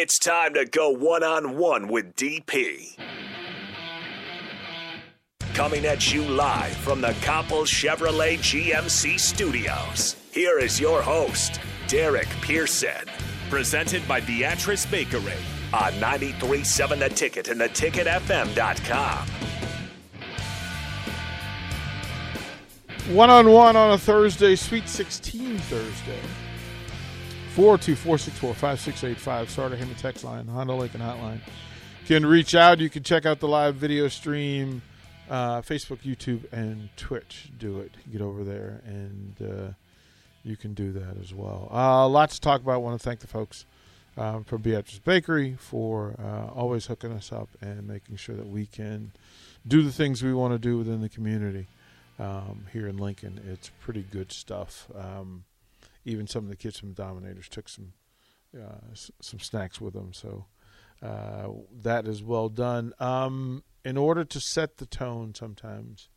It's time to go one on one with DP. Coming at you live from the Copple Chevrolet GMC studios. Here is your host, Derek Pearson. Presented by Beatrice Bakery. On 93.7 The Ticket and theticketfm.com. One on one on a Thursday, Sweet 16 Thursday. 402 464 5685, Starter text line, Honda Lincoln Hotline. You can reach out. You can check out the live video stream, uh, Facebook, YouTube, and Twitch. Do it. Get over there, and uh, you can do that as well. Uh, lots to talk about. I want to thank the folks um, from Beatrice Bakery for uh, always hooking us up and making sure that we can do the things we want to do within the community um, here in Lincoln. It's pretty good stuff. Um, even some of the kids from the Dominators took some uh, s- some snacks with them, so uh, that is well done. Um, in order to set the tone, sometimes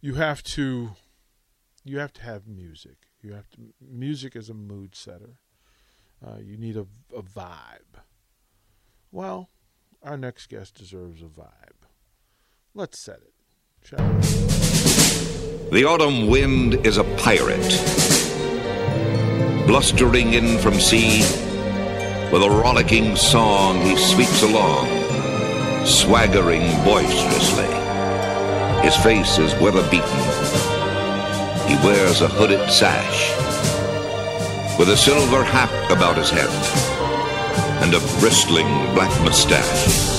you have to you have to have music. You have to music is a mood setter. Uh, you need a, a vibe. Well, our next guest deserves a vibe. Let's set it, shall we? The autumn wind is a pirate, blustering in from sea. With a rollicking song, he sweeps along, swaggering boisterously. His face is weather beaten. He wears a hooded sash, with a silver hat about his head, and a bristling black mustache.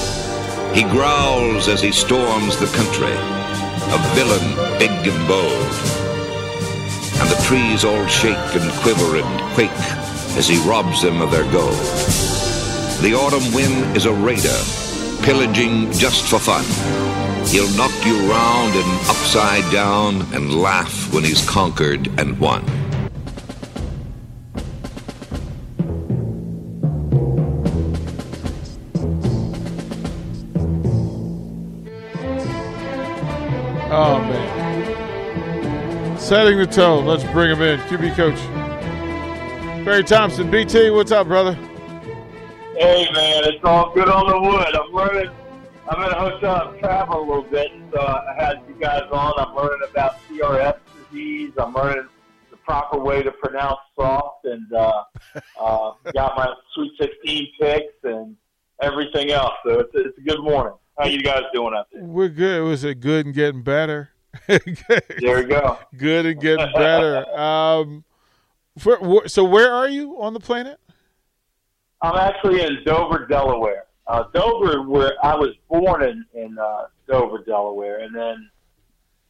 He growls as he storms the country, a villain big and bold. And the trees all shake and quiver and quake as he robs them of their gold. The autumn wind is a raider, pillaging just for fun. He'll knock you round and upside down and laugh when he's conquered and won. Setting the tone. Let's bring him in. QB coach. Barry Thompson. BT, what's up, brother? Hey man, it's all good on the wood. I'm learning. I'm in a hotel. I'm traveling a little bit, so I had you guys on. I'm learning about CRS disease. I'm learning the proper way to pronounce soft, and uh, uh, got my Sweet 16 picks and everything else. So it's, it's a good morning. How you guys doing out there? We're good. Was it good and getting better? There we go. good and getting better. Um, for, wh- so where are you on the planet? I'm actually in Dover, Delaware. Uh, Dover, where I was born in, in uh, Dover, Delaware, and then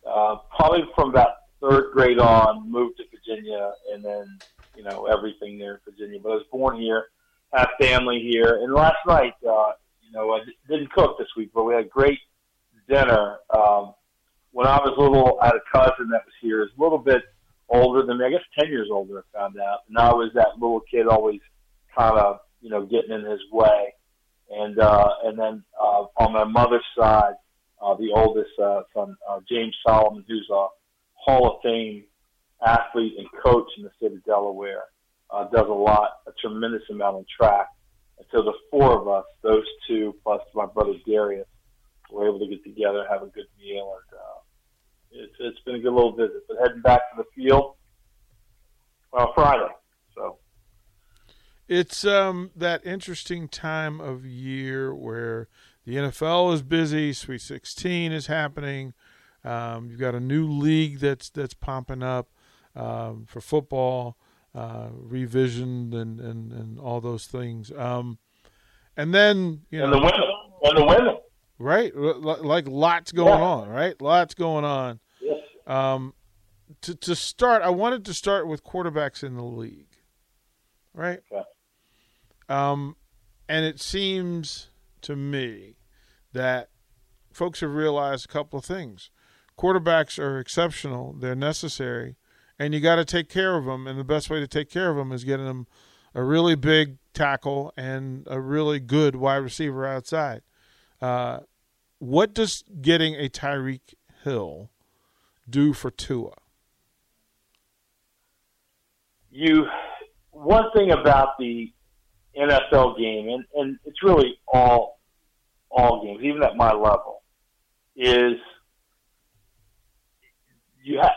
uh, probably from about third grade on, moved to Virginia, and then you know everything there in Virginia. But I was born here, have family here, and last night, uh, you know, I didn't cook this week, but we had great dinner. Um, when I was little, I had a cousin that was here, a little bit older than me. I guess ten years older. I found out, and I was that little kid always kind of you know getting in his way. And uh, and then uh, on my mother's side, uh, the oldest uh, son, uh, James Solomon, who's a Hall of Fame athlete and coach in the state of Delaware, uh, does a lot, a tremendous amount on track. And so the four of us, those two plus my brother Darius, were able to get together, have a good meal, and uh, it's it's been a good little visit. But heading back to the field uh, Friday, so. It's um, that interesting time of year where the NFL is busy, Sweet 16 is happening. Um, you've got a new league that's that's popping up um, for football, uh, revision and, and, and all those things. Um, and then you and know, the women, and the women. right? L- Like lots going Yeah. on, right? Lots going on. Um, to to start, I wanted to start with quarterbacks in the league, right? Okay. Um, and it seems to me that folks have realized a couple of things. Quarterbacks are exceptional; they're necessary, and you got to take care of them. And the best way to take care of them is getting them a really big tackle and a really good wide receiver outside. Uh, what does getting a Tyreek Hill do for Tua? you one thing about the NFL game, and, and it's really all all games, even at my level, is you have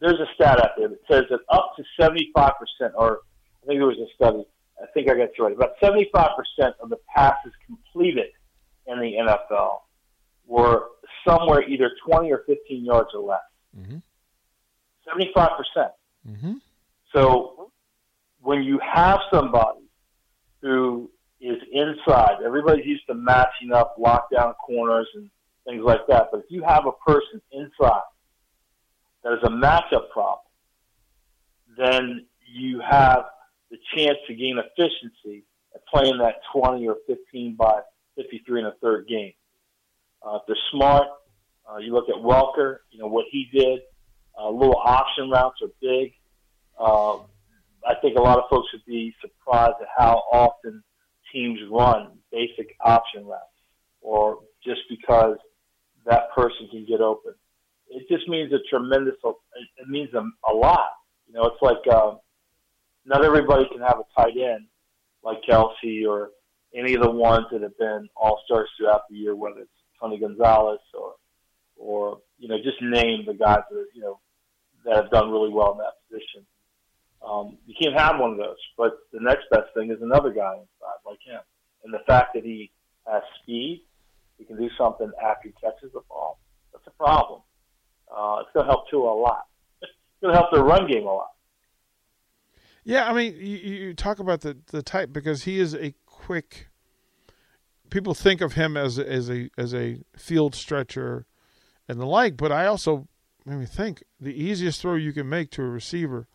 there's a stat out there that says that up to 75 percent, or I think there was a study. I think I got it right. About 75 percent of the passes completed in the NFL were somewhere either 20 or 15 yards or less. Mm-hmm. 75 percent. Mm-hmm. So when you have somebody who is inside, everybody's used to matching up lockdown corners and things like that. But if you have a person inside that is a matchup problem, then you have the chance to gain efficiency at playing that 20 or 15 by 53 in a third game. Uh, if they're smart, uh, you look at Welker, you know, what he did, uh, little option routes are big. Um, I think a lot of folks would be surprised at how often teams run basic option routes or just because that person can get open. It just means a tremendous, it means a, a lot. You know, it's like uh, not everybody can have a tight end like Kelce or any of the ones that have been all stars throughout the year, whether it's Tony Gonzalez or, or, you know, just name the guys that, you know, that have done really well in that position. Um, you can't have one of those. But the next best thing is another guy inside like him. And the fact that he has speed, he can do something after he catches the ball. That's a problem. Uh, it's going to help Tua a lot. It's going to help their run game a lot. Yeah, I mean, you, you talk about the the type because he is a quick. People think of him as as a as a field stretcher, and the like. But I also, let me think, the easiest throw you can make to a receiver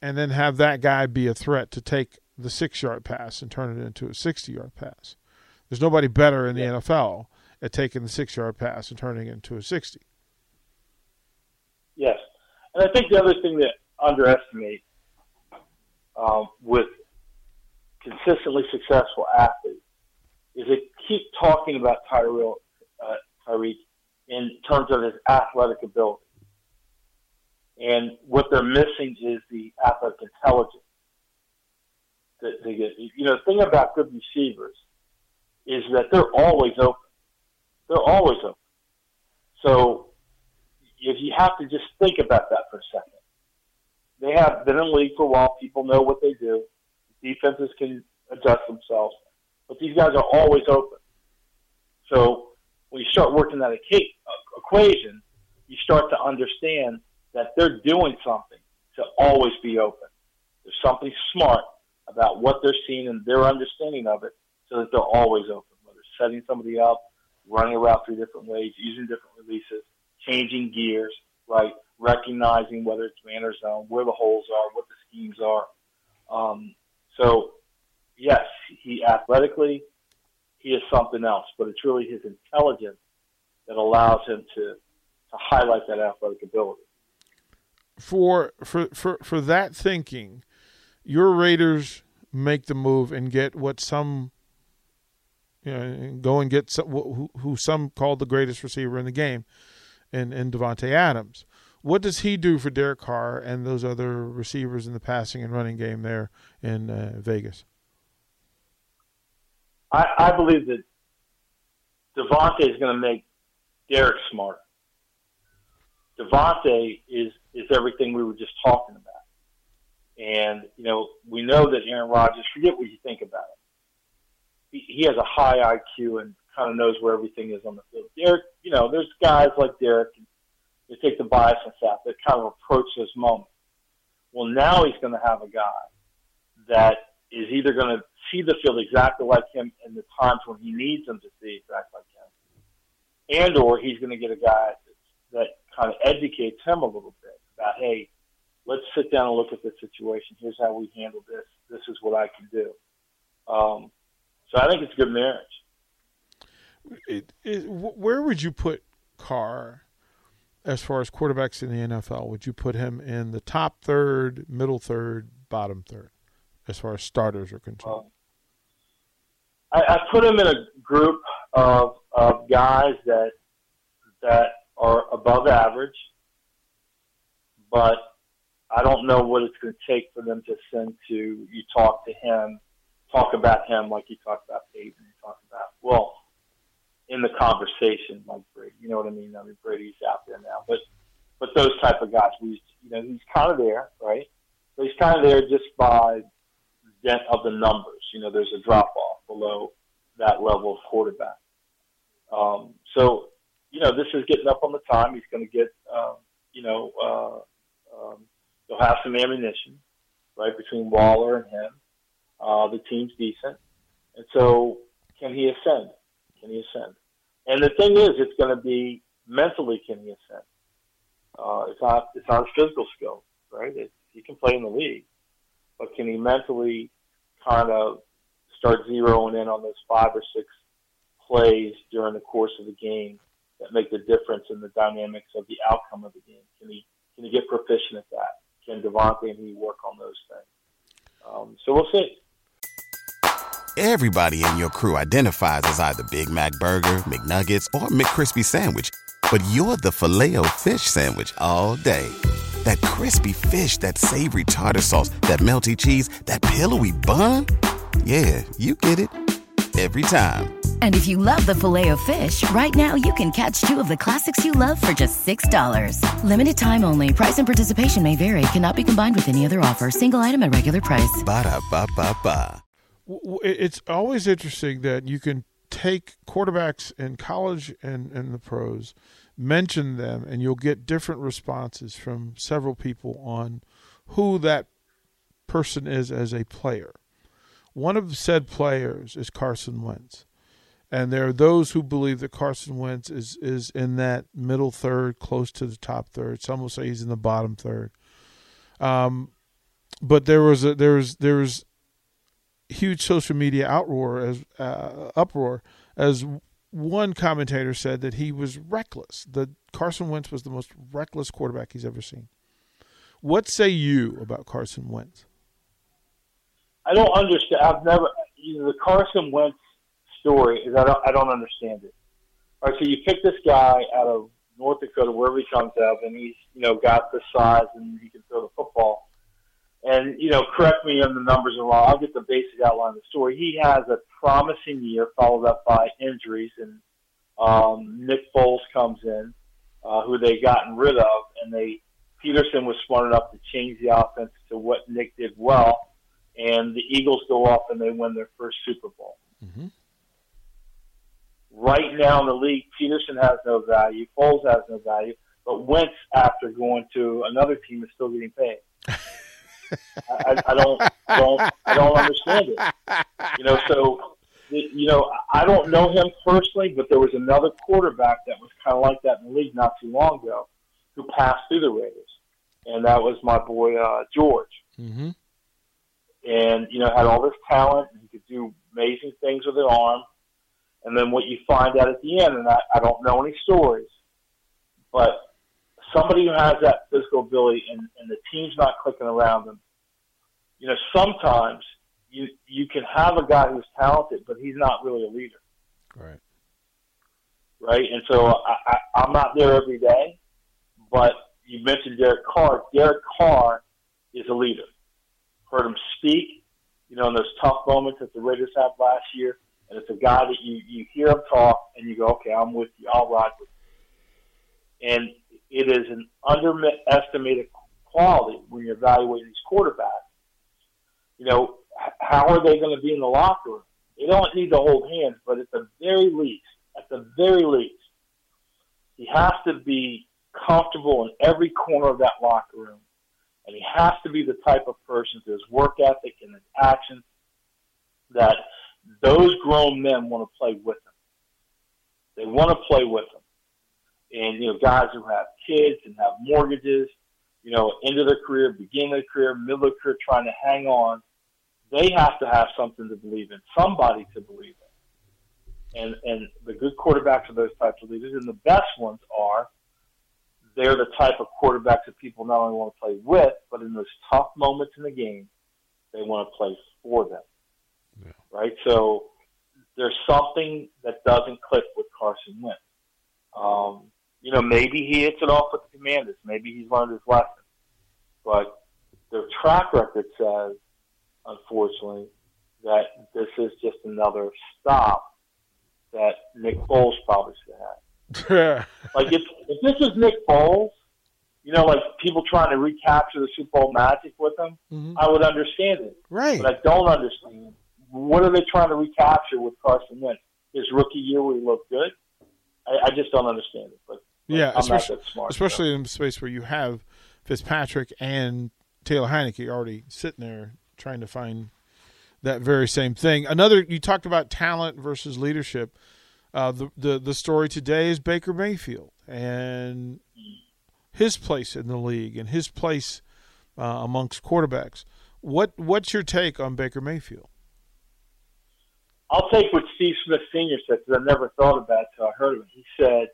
and then have that guy be a threat to take the six yard pass and turn it into a 60 yard pass. There's nobody better in the yeah. NFL at taking the six yard pass and turning it into a 60. Yes. And I think the other thing that underestimate um, with consistently successful athletes is they keep talking about Tyrell, uh, Tyreek in terms of his athletic ability. And what they're missing is the athletic intelligence they get. You know, the thing about good receivers is that they're always open. They're always open. So if you have to just think about that for a second, they have been in the league for a while. People know what they do. Defenses can adjust themselves, but these guys are always open. So when you start working that equation, you start to understand that they're doing something to always be open. There's something smart about what they're seeing and their understanding of it so that they're always open, whether setting somebody up, running a route three different ways, using different releases, changing gears, right? Recognizing whether it's man or zone, where the holes are, what the schemes are. Um, so, yes, he athletically, he is something else, but it's really his intelligence that allows him to, to highlight that athletic ability for for for for that thinking, your Raiders make the move and get what some you know, go and get some, who, who some called the greatest receiver in the game, and in Davante Adams. What does he do for Derek Carr and those other receivers in the passing and running game there in uh, Vegas? I, I believe that Davante is going to make Derek smarter. Davante is is everything we were just talking about. And, you know, we know that Aaron Rodgers, forget what you think about it. He, he has a high IQ and kind of knows where everything is on the field. Derek, you know, there's guys like Derek, they take the bias and stuff that kind of approach this moment. Well, now he's going to have a guy that is either going to see the field exactly like him in the times when he needs them to see exactly like him, and or he's going to get a guy that kind of educates him a little bit about, hey, let's sit down and look at this situation. Here's how we handle this. This is what I can do. Um, so I think it's a good marriage. It, it, where would you put Carr as far as quarterbacks in the NFL? Would you put him in the top third, middle third, bottom third, as far as starters are concerned? Uh, I, I put him in a group of, of guys that that are above average but I don't know what it's going to take for them to send to you talk to him talk about him like you talk about Peyton, you talk about well, in the conversation like Brady. You know what I mean? I mean Brady's out there now, but but those type of guys, we you know he's kind of there, right? But he's kind of there just by dent of the numbers. You know, there's a drop off below that level of quarterback. Um, so you know, this is getting up on the time. He's going to get um, you know uh, um, he'll have some ammunition right between Waller and him. Uh, the team's decent, and so can he ascend? Can he ascend? And the thing is, it's going to be mentally can he ascend? Uh, it's not it's not his physical skill, right? It, he can play in the league, but can he mentally kind of start zeroing in on those five or six plays during the course of the game that make the difference in the dynamics of the outcome of the game? Can he can he get proficient at that? Can Davante and he work on those things? Um, so we'll see. Everybody in your crew identifies as either Big Mac Burger, McNuggets, or McCrispy Sandwich, but you're the Filet-O-Fish Sandwich all day. That crispy fish, that savory tartar sauce, that melty cheese, that pillowy bun. Yeah, you get it every time. And if you love the filet of fish, right now you can catch two of the classics you love for just $6. Limited time only. Price and participation may vary. Cannot be combined with any other offer. Single item at regular price. Ba da ba ba ba. It's always interesting that you can take quarterbacks in college and, and the pros, mention them, and you'll get different responses from several people on who that person is as a player. One of said players is Carson Wentz. And there are those who believe that Carson Wentz is, is in that middle third, close to the top third. Some will say he's in the bottom third. Um, but there was a there was there was huge social media outroar as uh, uproar as one commentator said that he was reckless. That Carson Wentz was the most reckless quarterback he's ever seen. What say you about Carson Wentz? I don't understand. I've never you know, the Carson Wentz story is I don't I don't understand it. All right, so you pick this guy out of North Dakota, wherever he comes out, and he's you know got the size and he can throw the football. And you know, correct me on the numbers are wrong. I'll get the basic outline of the story. He has a promising year, followed up by injuries, and um, Nick Foles comes in, uh, who they gotten rid of, and they Pederson was smart enough to change the offense to what Nick did well and the Eagles go off and they win their first Super Bowl. Mm-hmm. Right now in the league, Pederson has no value, Foles has no value, but Wentz, after going to another team, is still getting paid. I, I don't, don't, I don't understand it. You know, so you know, I don't know him personally, but there was another quarterback that was kind of like that in the league not too long ago, who passed through the Raiders, and that was my boy uh, George. Mm-hmm and you know had all this talent and he could do amazing things with his arm. And then what you find out at the end, and I, I don't know any stories, but somebody who has that physical ability and, and the team's not clicking around them, you know, sometimes you you can have a guy who's talented, but he's not really a leader. Right. Right. And so I, I, I'm not there every day, but you mentioned Derek Carr. Derek Carr is a leader heard him speak, you know, in those tough moments that the Raiders had last year. And it's a guy that you, you hear him talk and you go, okay, I'm with you. I'll ride with you. And it is an underestimated quality when you're evaluating these quarterbacks. You know, how are they going to be in the locker room? They don't need to hold hands, but at the very least, at the very least, he has to be comfortable in every corner of that locker room and he has to be the type of person to his work ethic and his actions that those grown men want to play with him. They want to play with him. And, you know, guys who have kids and have mortgages, you know, end of their career, beginning of their career, middle of their career, trying to hang on, they have to have something to believe in, somebody to believe in. And, and the good quarterbacks are those types of leaders, and the best ones are they're the type of quarterbacks that people not only want to play with, but in those tough moments in the game, they want to play for them. Yeah. Right? So there's something that doesn't click with Carson Wentz. Um, you know, maybe he hits it off with the Commanders. Maybe he's learned his lesson. But their track record says, unfortunately, that this is just another stop that Nick Foles probably should have. like if if this is Nick Foles, you know, like people trying to recapture the Super Bowl magic with him, Mhm. I would understand it. Right. But I don't understand what are they trying to recapture with Carson Wentz? His rookie year where he looked good. I, I just don't understand it. But Yeah, I'm especially not that smart. especially in a space where you have Fitzpatrick and Taylor Heinicke already sitting there trying to find that very same thing. Another you talked about talent versus leadership. Uh, the, the the story today is Baker Mayfield and his place in the league and his place uh, amongst quarterbacks. What what's your take on Baker Mayfield? I'll take what Steve Smith Sr. said because I never thought about it until I heard of it. He said,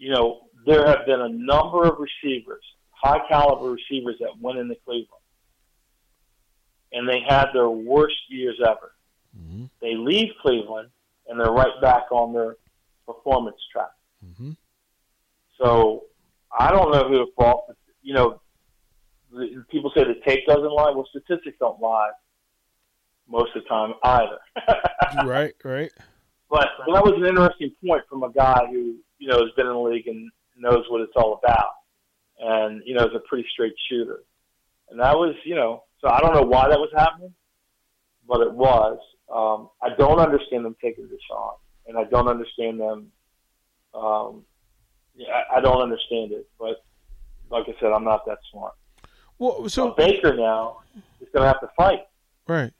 you know, there have been a number of receivers, high caliber receivers that went into Cleveland, and they had their worst years ever. They leave Cleveland and they're right back on their performance track. Mhm. So I don't know who to fault. You know, the, people say the tape doesn't lie. Well, statistics don't lie most of the time either. right, right. But that was an interesting point from a guy who you know has been in the league and knows what it's all about, and you know is a pretty straight shooter. And that was you know so I don't know why that was happening, but it was. Um, I don't understand them taking Deshaun, and I don't understand them. Um, yeah, I, I don't understand it, but like I said, I'm not that smart. Well, so So Baker now is going to have to fight. right,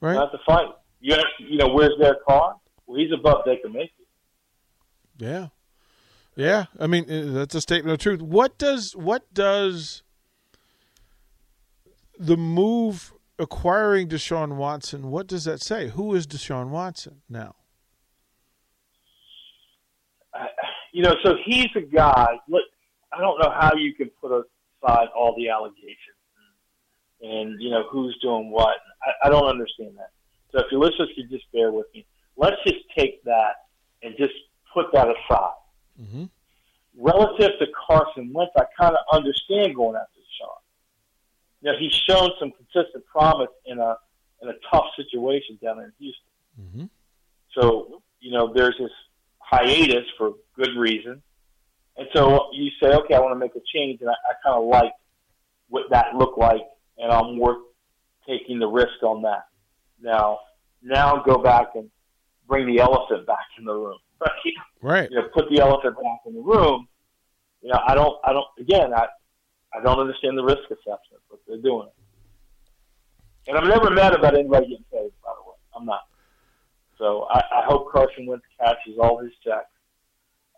right. Not to fight. You ask, you know, where's their car? Well, he's above Baker Mayfield. Yeah, yeah. I mean, uh, that's a statement of truth. What does what does the move acquiring Deshaun Watson? What does that say? Who is Deshaun Watson now? you know, so he's a guy. Look, I don't know how you can put aside all the allegations and, you know who's doing what. I, I don't understand that. So if your listeners could just bear with me, let's just take that and just put that aside. Mm-hmm. Relative to Carson Wentz, I kind of understand going after Sean. You know, he's shown some consistent promise in a in a tough situation down in Houston. Mm-hmm. So, you know, there's this hiatus for good reason. And so you say, okay, I want to make a change, and I, I kind of like what that looked like, and I'm worth taking the risk on that. Now, now go back and bring the elephant back in the room. Right? Right. You know, put the elephant back in the room. You know, I don't, I don't. Again, I, I don't understand the risk assessment, but they're doing it. And I'm never mad about anybody getting paid. By the way, I'm not. So I, I hope Carson Wentz cashes all his checks.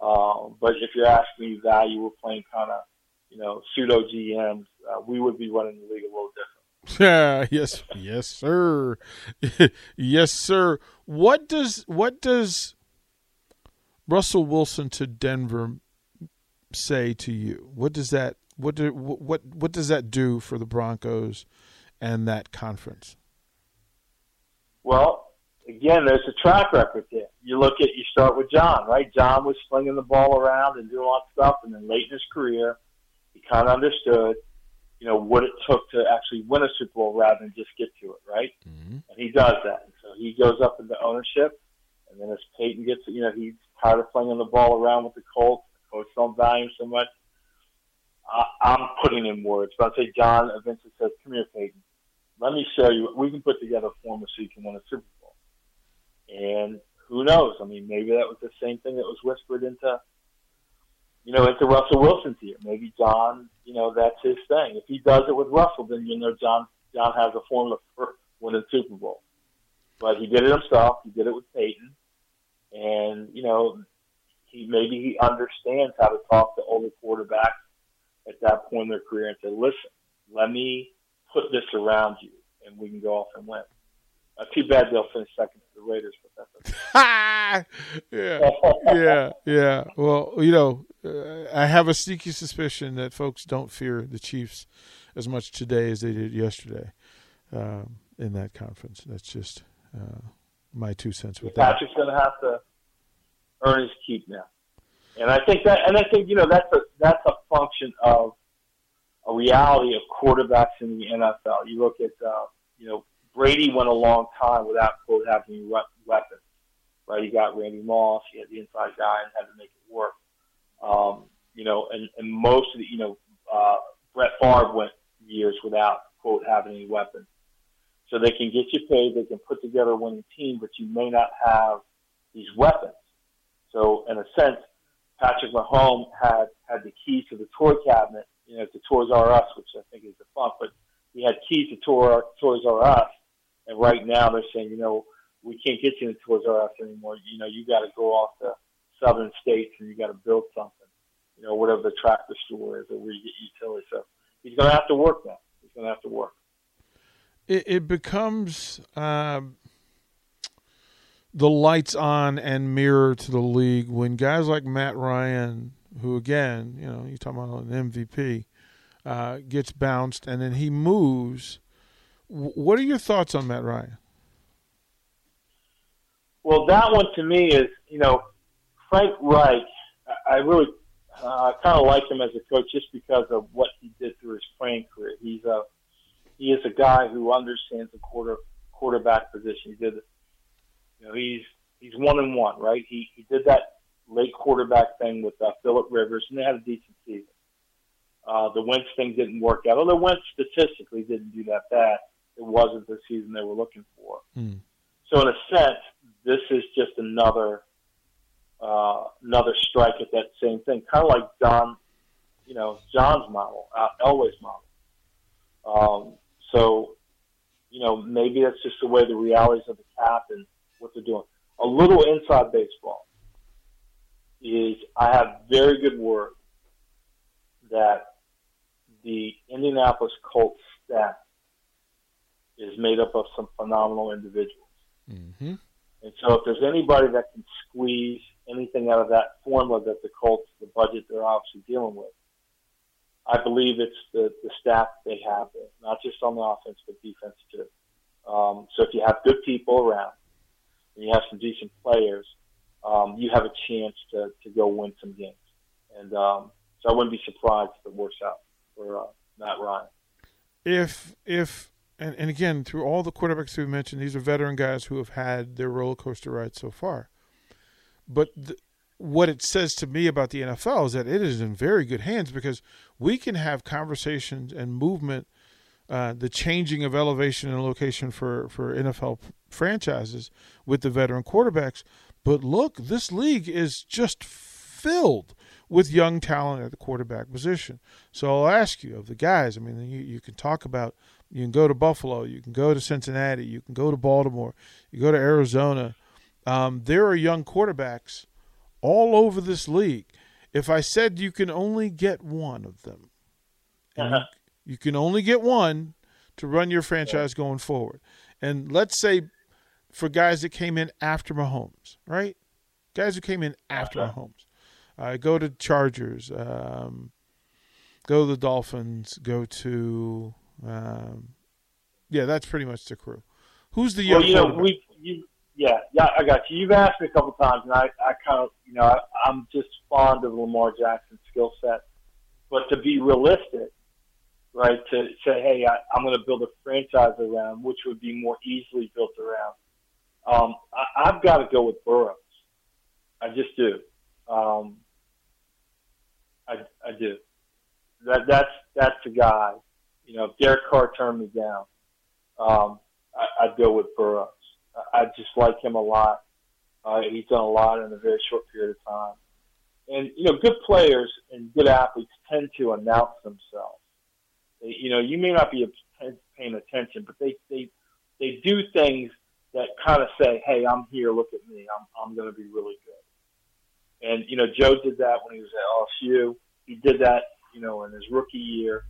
Um, but if you're asking me value, we're playing kind of, you know, pseudo GMs. Uh, we would be running the league a little different. Yeah. Yes. Yes, sir. yes, sir. What does what does Russell Wilson to Denver say to you? What does that what do, what what does that do for the Broncos and that conference? Well, again, there's a track record there. You look at, you start with John, right? John was slinging the ball around and doing a lot of stuff, and then late in his career, he kind of understood, you know, what it took to actually win a Super Bowl rather than just get to it, right? Mm-hmm. And he does that. And so he goes up into ownership, and then as Peyton gets, it, you know, he's tired of slinging the ball around with the Colts. The coach don't value him so much. I, I'm putting in words, but I'd say John eventually says, "Come here, Peyton. Let me show you. We can put together a formula so you can win a Super Bowl." And who knows? I mean, maybe that was the same thing that was whispered into, you know, into Russell Wilson's ear. Maybe John, you know, that's his thing. If he does it with Russell, then you know John John has a formula for winning Super Bowl. But he did it himself. He did it with Peyton, and you know, he maybe he understands how to talk to older quarterbacks at that point in their career and say, "Listen, let me put this around you, and we can go off and win." Uh, too bad they'll finish second to the Raiders, but that's okay. yeah, yeah, yeah. Well, you know, uh, I have a sneaky suspicion that folks don't fear the Chiefs as much today as they did yesterday um, in that conference. That's just uh, my two cents with that. Patrick's going to have to earn his keep now, and I think that, and I think you know that's a that's a function of a reality of quarterbacks in the NFL. You look at uh, you know Brady went a long time without quote having any weapons. Right, you got Randy Moss, you had the inside guy, and had to make it work. Um, you know, and, and most of the, you know, uh, Brett Favre went years without quote having any weapons. So they can get you paid, they can put together a winning team, but you may not have these weapons. So in a sense, Patrick Mahomes had had the keys to the toy cabinet, you know, to Toys R Us, which I think is the fun, but he had keys to Toy, Toys R Us, and right now they're saying, you know, we can't get you into Toys R Us anymore. You know, you got to go off to southern states and you got to build something. You know, whatever the tractor store is or where you get utility. So he's going to have to work now. He's going to have to work. It, it becomes. Um the lights on and mirror to the league when guys like Matt Ryan, who again, you know, you're talking about an MVP, uh, gets bounced and then he moves. What are your thoughts on Matt Ryan? Well, that one to me is, you know, Frank Reich. I really uh, kind of like him as a coach just because of what he did through his playing career. He's a he is a guy who understands the quarter quarterback position. He did you know, he's he's one and one, right? He he did that late quarterback thing with uh, Philip Rivers, and they had a decent season. Uh, the Wentz thing didn't work out. Although Wentz statistically didn't do that bad, it wasn't the season they were looking for. Mm. So in a sense, this is just another uh, another strike at that same thing, kind of like John, you know, John's model, uh, Elway's model. Um, so, you know, maybe that's just the way the realities of the cap and what they're doing. A little inside baseball is I have very good word that the Indianapolis Colts staff is made up of some phenomenal individuals. Mm-hmm. And so if there's anybody that can squeeze anything out of that formula that the Colts, the budget they're obviously dealing with, I believe it's the, the staff they have not just on the offense, but defense too. Um, so if you have good people around, and you have some decent players, um, you have a chance to, to go win some games. And um, so I wouldn't be surprised if it works out for uh, Matt Ryan. If if and, and again through all the quarterbacks we've mentioned, these are veteran guys who have had their roller coaster ride so far. But the, what it says to me about the NFL is that it is in very good hands because we can have conversations and movement – uh, the changing of elevation and location for, for NFL franchises with the veteran quarterbacks. But look, this league is just filled with young talent at the quarterback position. So I'll ask you of the guys, I mean, you, you can talk about, you can go to Buffalo, you can go to Cincinnati, you can go to Baltimore, you go to Arizona. Um, there are young quarterbacks all over this league. If I said you can only get one of them, uh-huh. You can only get one to run your franchise going forward. And let's say for guys that came in after Mahomes, right? Guys who came in after okay. Mahomes. Uh, go to Chargers, um, go to the Dolphins, go to um, yeah, that's pretty much the crew. Who's the young? Well, you know, we you yeah yeah I got you. You've asked me a couple times, and I I kind of you know I, I'm just fond of Lamar Jackson's skill set, but to be realistic, right? To say, hey, I, I'm going to build a franchise around, which would be more easily built around. Um, I, I've got to go with Burrows. I just do. Um, I, I do. That that's that's the guy. You know, if Derek Carr turned me down, um, I, I'd go with Burrows. I, just like him a lot. Uh, he's done a lot in a very short period of time. And you know, good players and good athletes tend to announce themselves you know, you may not be paying attention, but they they they do things that kind of say, "Hey, I'm here. Look at me. I'm I'm going to be really good." And you know, Joe did that when he was at LSU. He did that, you know, in his rookie year.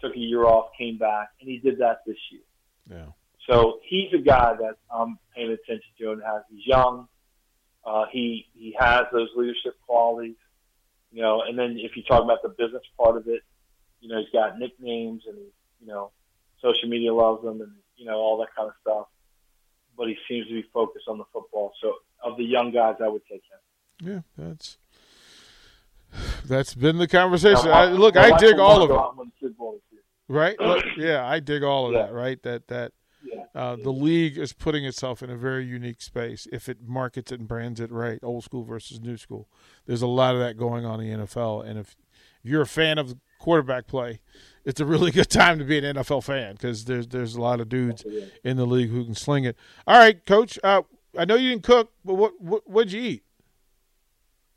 Took a year off, came back, and he did that this year. Yeah. So he's a guy that I'm paying attention to, and has he's young. Uh, he he has those leadership qualities, you know. And then if you talk about the business part of it, you know, he's got nicknames and, you know, social media loves him and, you know, all that kind of stuff. But he seems to be focused on the football. So of the young guys, I would take him. Yeah, that's that's been the conversation. Now, I, look, I dig all of it. Right? Look, yeah, I dig all of yeah. that. Right? That that Uh, the league is putting itself in a very unique space if it markets it and brands it right, old school versus new school. There's a lot of that going on in the NFL, and if, you're a fan of quarterback play, it's a really good time to be an NFL fan because there's there's a lot of dudes in the league who can sling it. All right, Coach. Uh, I know you didn't cook, but what, what what'd you eat?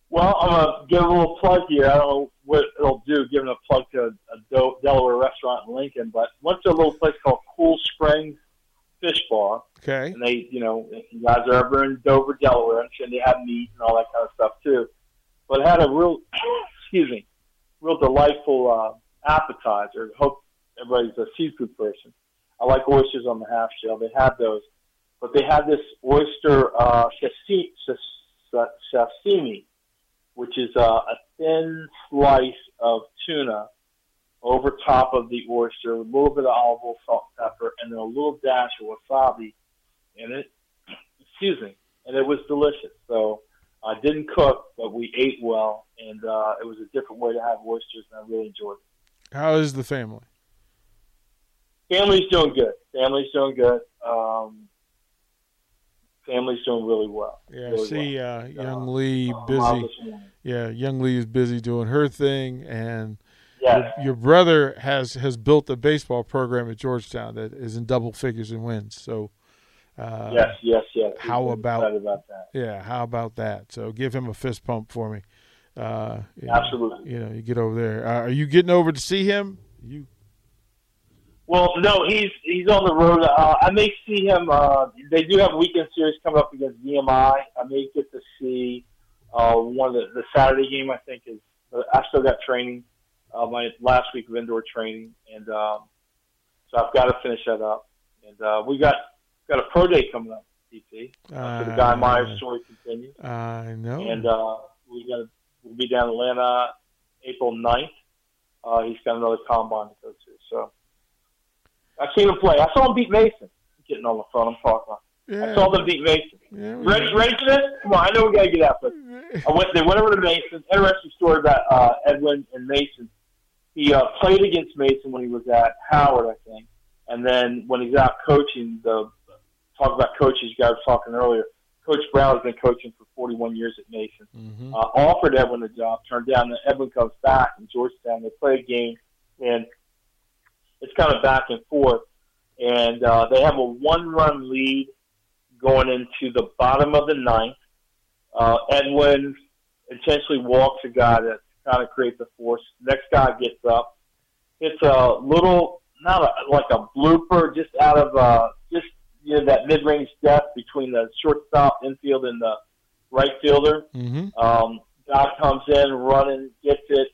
Well, I'm gonna give a little plug here. I don't know what it'll do, giving a plug to a Delaware restaurant in Lincoln, but went to a little place called Cool Springs Fish Bar. Okay. And they, you know, if you guys are ever in Dover, Delaware, and they have meat and all that kind of stuff too. But it had a real, excuse me, real delightful uh, appetizer. Hope everybody's a seafood person. I like oysters on the half shell. They had those, but they had this oyster uh, sashimi which is uh, a thin slice of tuna over top of the oyster, a little bit of olive oil, salt, pepper, and then a little dash of wasabi in it. Excuse me, and it was delicious. So I didn't cook, but we ate well, and uh, it was a different way to have oysters, and I really enjoyed it. How is the family? Family's doing good. Family's doing good. Um, family's doing really well. Yeah, really see, well. uh, young Uh, Lee um, busy. Yeah, young Lee is busy doing her thing, and Yes. your, your brother has has built a baseball program at Georgetown that is in double figures in wins. So, uh, yes, yes, yes. how about- about that? yeah, how about that? So give him a fist pump for me. Uh, you know, Absolutely. you know, you get over there. Uh, are you getting over to see him? You Well, no, he's he's on the road. Uh, I may see him. Uh, they do have a weekend series coming up against VMI. I may get to see uh, one of the, the Saturday game. I think is. I still got training. Uh, my last week of indoor training, and um, so I've got to finish that up. And uh, we got got a pro day coming up, PT. Uh, so the Guy Uh, Myers story continues, I know. and uh, we got we'll be down in Atlanta April 9th. Uh, he's got another combine to go to, so. I've seen him play. I saw him beat Mason. I'm Getting on the phone, I'm talking. yeah, I saw them beat Mason. yeah, Ready, ready for this? Come on, I know we gotta get out, but I went. They went over to Mason. Interesting story about uh, Edwin and Mason. He uh, played against Mason when he was at Howard, I think, and then when he's out coaching, the talk about coaches. You guys were talking earlier. Coach Brown has been coaching for 41 years at Mason. Mhm. Uh, offered Edwin a job, turned down. Then Edwin comes back in Georgetown. They play a game, and it's kind of back and forth. And uh, they have a one-run lead going into the bottom of the ninth. Uh, Edwin intentionally walks a guy that kind of creates a force. Next guy gets up. It's a little, not a, like a blooper, just out of uh, just you know that mid-range depth between the shortstop, infield, and the right fielder. Mhm. Um, guy comes in, running, gets it,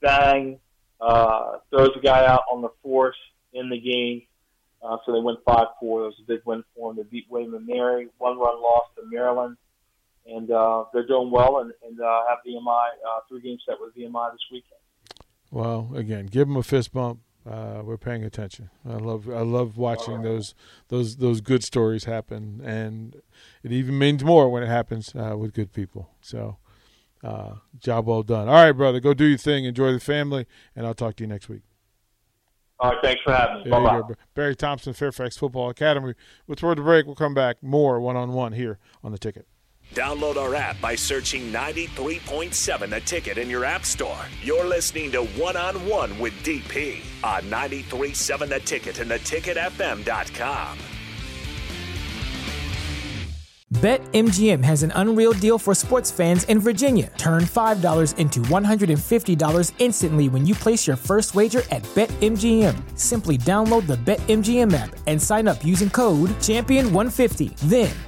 bang, uh, throws the guy out on the force in the game. Uh, so they went 5 4. It was a big win for them. They beat William and Mary, one run loss to Maryland. And uh, they're doing well and, and uh, have VMI, uh, three game set with VMI this weekend. Well, again, give them a fist bump. Uh, we're paying attention. I love I love watching those those those good stories happen, and it even means more when it happens uh, with good people. So, uh, job well done. All right, brother, go do your thing. Enjoy the family, and I'll talk to you next week. All right, thanks for having me. You Bye. Barry Thompson, Fairfax Football Academy. We'll toward the break. We'll come back more one on one here on the ticket. Download our app by searching 93.7 The Ticket in your app store. You're listening to One on One with DP on 93.7 The Ticket and theticketfm.com. BetMGM has an unreal deal for sports fans in Virginia. Turn $5 into $150 instantly when you place your first wager at BetMGM. Simply download the BetMGM app and sign up using code Champion150. Then,